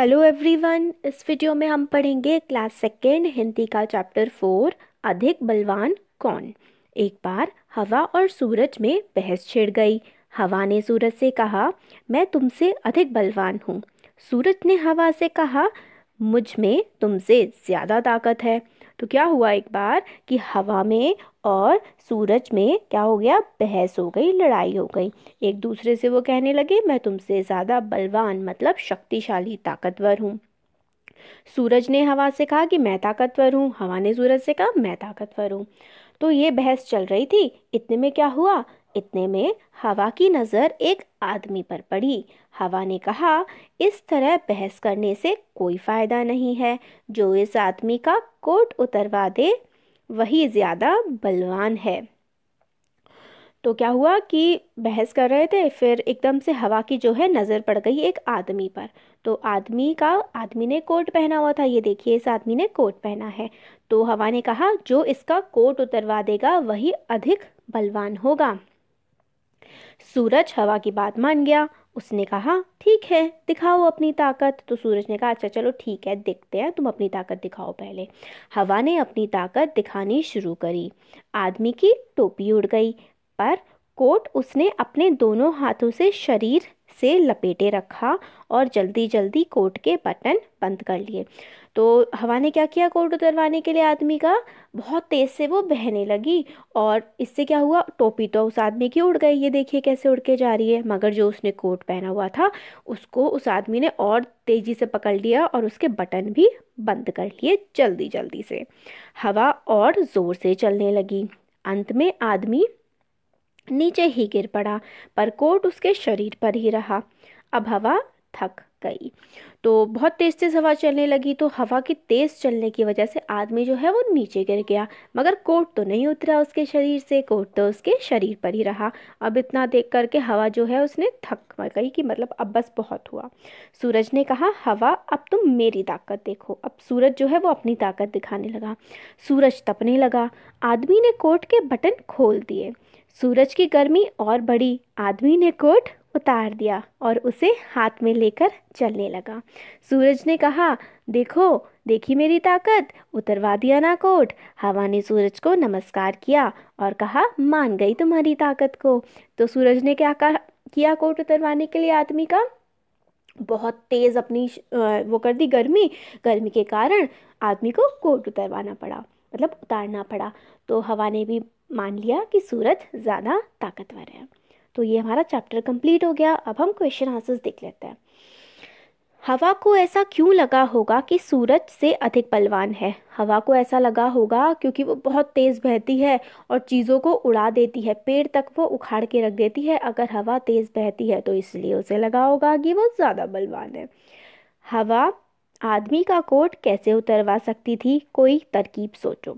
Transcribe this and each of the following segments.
Hello everyone इस video में हम पढ़ेंगे क्लास सेकेंड हिंदी का चैप्टर फोर अधिक बलवान कौन? एक बार हवा और सूरज में बहस छिड़ गई। हवा ने सूरज से कहा, मैं तुमसे अधिक बलवान हूँ। सूरज ने हवा से कहा, मुझमें तुमसे ज़्यादा ताकत है। तो क्या हुआ एक बार कि हवा में और सूरज में क्या हो गया? बहस हो गई, लड़ाई हो गई। एक दूसरे से वो कहने लगे, मैं तुमसे ज़्यादा बलवान मतलब शक्तिशाली, ताकतवर हूँ। सूरज ने हवा से कहा कि मैं ताकतवर हूँ। हवा ने सूरज से कहा, मैं ताकतवर हूँ। तो ये बहस चल रही थी। इतने में क्या हुआ? इतने में हवा की नज़र एक आदमी पर पड़ी। हवा ने कहा, इस तरह बहस करने से कोई फ़ायदा नहीं है। जो इस आदमी का कोट उतरवा दे, वही ज़्यादा बलवान है। तो क्या हुआ कि बहस कर रहे थे, फिर एकदम से हवा की जो है नज़र पड़ गई एक आदमी पर। तो आदमी का, आदमी ने कोट पहना हुआ था। ये देखिए, इस आदमी ने कोट पहना है। तो हवा ने कहा, जो इसका कोट उतरवा देगा, वही अधिक बलवान होगा। सूरज हवा की बात मान गया। उसने कहा, ठीक है, दिखाओ अपनी ताकत। तो सूरज ने कहा अच्छा चलो ठीक है, देखते हैं, तुम अपनी ताकत दिखाओ पहले। हवा ने अपनी ताकत दिखानी शुरू करी। आदमी की टोपी उड़ गई, पर कोट उसने अपने दोनों हाथों से शरीर से लपेटे रखा और जल्दी जल्दी कोट के बटन बंद कर लिए। तो हवा ने क्या किया कोट उतरवाने के लिए आदमी का? बहुत तेज़ से वो बहने लगी और इससे क्या हुआ? टोपी तो उस आदमी की उड़ गई। ये देखिए कैसे उड़ के जा रही है। मगर जो उसने कोट पहना हुआ था, उसको उस आदमी ने और तेज़ी से पकड़ लिया और उसके बटन भी बंद कर लिए जल्दी जल्दी से। हवा और ज़ोर से चलने लगी। अंत में आदमी नीचे ही गिर पड़ा, पर कोट उसके शरीर पर ही रहा। अब हवा थक गई। तो बहुत तेज़ तेज़ हवा चलने लगी तो हवा की तेज़ चलने की वजह से आदमी जो है वो नीचे गिर गया। मगर कोट तो नहीं उतरा उसके शरीर से, कोट तो उसके शरीर पर ही रहा। अब इतना देख करके हवा जो है उसने थक गई कि मतलब अब बस बहुत हुआ। सूरज ने कहा, हवा, अब तुम मेरी ताकत देखो। अब सूरज जो है वो अपनी ताकत दिखाने लगा। सूरज तपने लगा। आदमी ने कोट के बटन खोल दिए। सूरज की गर्मी और बढ़ी आदमी ने कोट उतार दिया और उसे हाथ में लेकर चलने लगा। सूरज ने कहा, देखो, देखी मेरी ताकत, उतरवा दिया ना कोट। हवा ने सूरज को नमस्कार किया और कहा, मान गई तुम्हारी ताकत को। तो सूरज ने क्या कहा, किया कोट उतरवाने के लिए आदमी का? बहुत तेज़ अपनी वो कर दी गर्मी। गर्मी के कारण आदमी को कोट उतरवाना पड़ा। मतलब उतारना पड़ा। तो हवा ने भी मान लिया कि सूरज ज़्यादा ताकतवर है। तो ये हमारा चैप्टर कंप्लीट हो गया। अब हम क्वेश्चन आंसर्स देख लेते हैं। हवा को ऐसा क्यों लगा होगा कि सूरज से अधिक बलवान है? हवा को ऐसा लगा होगा क्योंकि वो बहुत तेज़ बहती है और चीज़ों को उड़ा देती है। पेड़ तक वो उखाड़ के रख देती है। अगर हवा तेज़ बहती है तो इसलिए उसे लगा होगा कि वो ज़्यादा बलवान है। हवा आदमी का कोट कैसे उतरवा सकती थी? कोई तरकीब सोचो।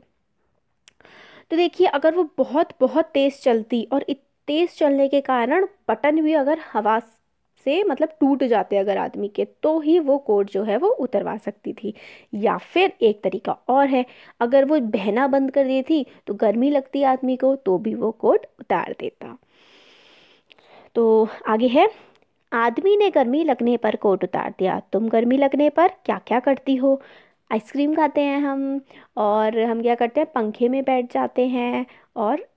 तो देखिए, अगर वो बहुत बहुत तेज़ चलती और तेज़ चलने के कारण बटन भी अगर हवा से मतलब टूट जाते अगर आदमी के तो ही वो कोट जो है वो उतरवा सकती थी। या फिर एक तरीका और है, अगर वो बहना बंद कर दी थी तो गर्मी लगती आदमी को तो भी वो कोट उतार देता। तो आगे है। आदमी ने गर्मी लगने पर कोट उतार दिया। तुम गर्मी लगने पर क्या क्या करती हो? आइसक्रीम खाते हैं हम, और हम क्या करते हैं? पंखे में बैठ जाते हैं, और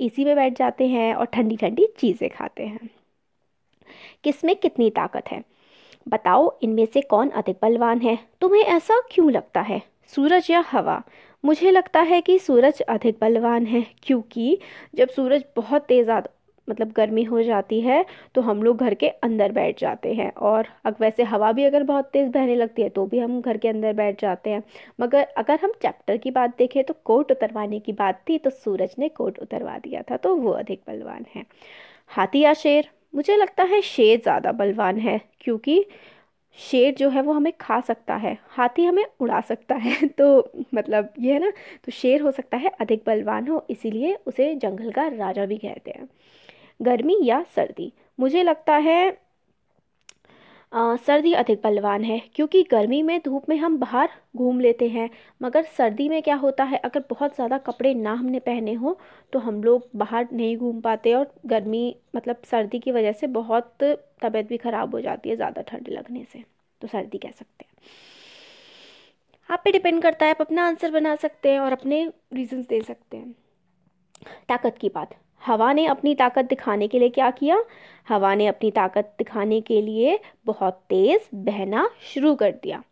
इसी में बैठ जाते हैं, और ठंडी ठंडी चीज़ें खाते हैं। किसमें कितनी ताकत है? बताओ, इनमें से कौन अधिक बलवान है? तुम्हें ऐसा क्यों लगता है? सूरज या हवा? मुझे लगता है कि सूरज अधिक बलवान है, क्योंकि जब सूरज बहुत तेज़ मतलब गर्मी हो जाती है तो हम लोग घर के अंदर बैठ जाते हैं। और अब वैसे हवा भी अगर बहुत तेज़ बहने लगती है तो भी हम घर के अंदर बैठ जाते हैं। मगर अगर हम चैप्टर की बात देखें तो कोट उतरवाने की बात थी तो सूरज ने कोट उतरवा दिया था तो वो अधिक बलवान है। हाथी या शेर? मुझे लगता है शेर ज़्यादा बलवान है, क्योंकि शेर जो है वो हमें खा सकता है, हाथी हमें उड़ा सकता है तो मतलब ये है ना तो शेर हो सकता है अधिक बलवान हो, इसीलिए उसे जंगल का राजा भी कहते हैं। गर्मी या सर्दी। मुझे लगता है आ, सर्दी अधिक बलवान है क्योंकि गर्मी में धूप में हम बाहर घूम लेते हैं मगर सर्दी में क्या होता है अगर बहुत ज़्यादा कपड़े ना हमने पहने हो तो हम लोग बाहर नहीं घूम पाते और गर्मी मतलब सर्दी की वजह से बहुत तबीयत भी ख़राब हो जाती है ज़्यादा ठंड लगने से तो सर्दी कह सकते हैं। आप पे डिपेंड करता है आप अपना आंसर बना सकते हैं और अपने रीजंस दे सकते हैं। ताकत की बात हवा ने अपनी ताकत दिखाने के लिए क्या किया? हवा ने अपनी ताकत दिखाने के लिए बहुत तेज़ बहना शुरू कर दिया।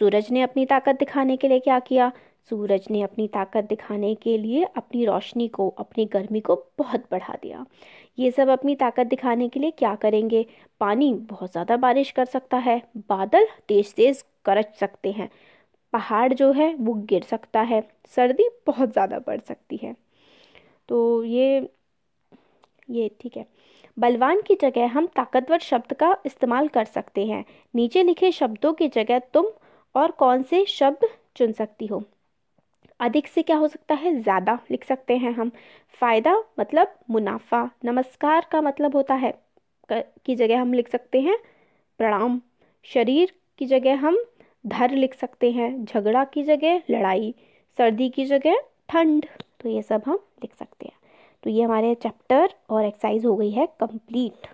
सूरज ने अपनी ताकत दिखाने के लिए क्या किया? सूरज ने अपनी ताकत दिखाने के लिए अपनी रोशनी को, अपनी गर्मी को बहुत बढ़ा दिया। ये सब अपनी ताकत दिखाने के लिए क्या करेंगे? पानी बहुत ज़्यादा बारिश कर सकता है, बादल तेज़ तेज़ गरज सकते हैं, पहाड़ जो है वो गिर सकता है, सर्दी बहुत ज़्यादा बढ़ सकती है। तो ये ये, ठीक है। बलवान की जगह हम ताकतवर शब्द का इस्तेमाल कर सकते हैं। नीचे लिखे शब्दों की जगह तुम और कौन से शब्द चुन सकती हो। अधिक से क्या हो सकता है? ज़्यादा लिख सकते हैं हम। फ़ायदा मतलब मुनाफा। नमस्कार का मतलब होता है की जगह हम लिख सकते हैं प्रणाम। शरीर की जगह हम धर लिख सकते हैं। झगड़ा की जगह लड़ाई। सर्दी की जगह ठंड। तो ये सब हम लिख सकते हैं। तो ये हमारे चैप्टर और एक्सरसाइज हो गई है कंप्लीट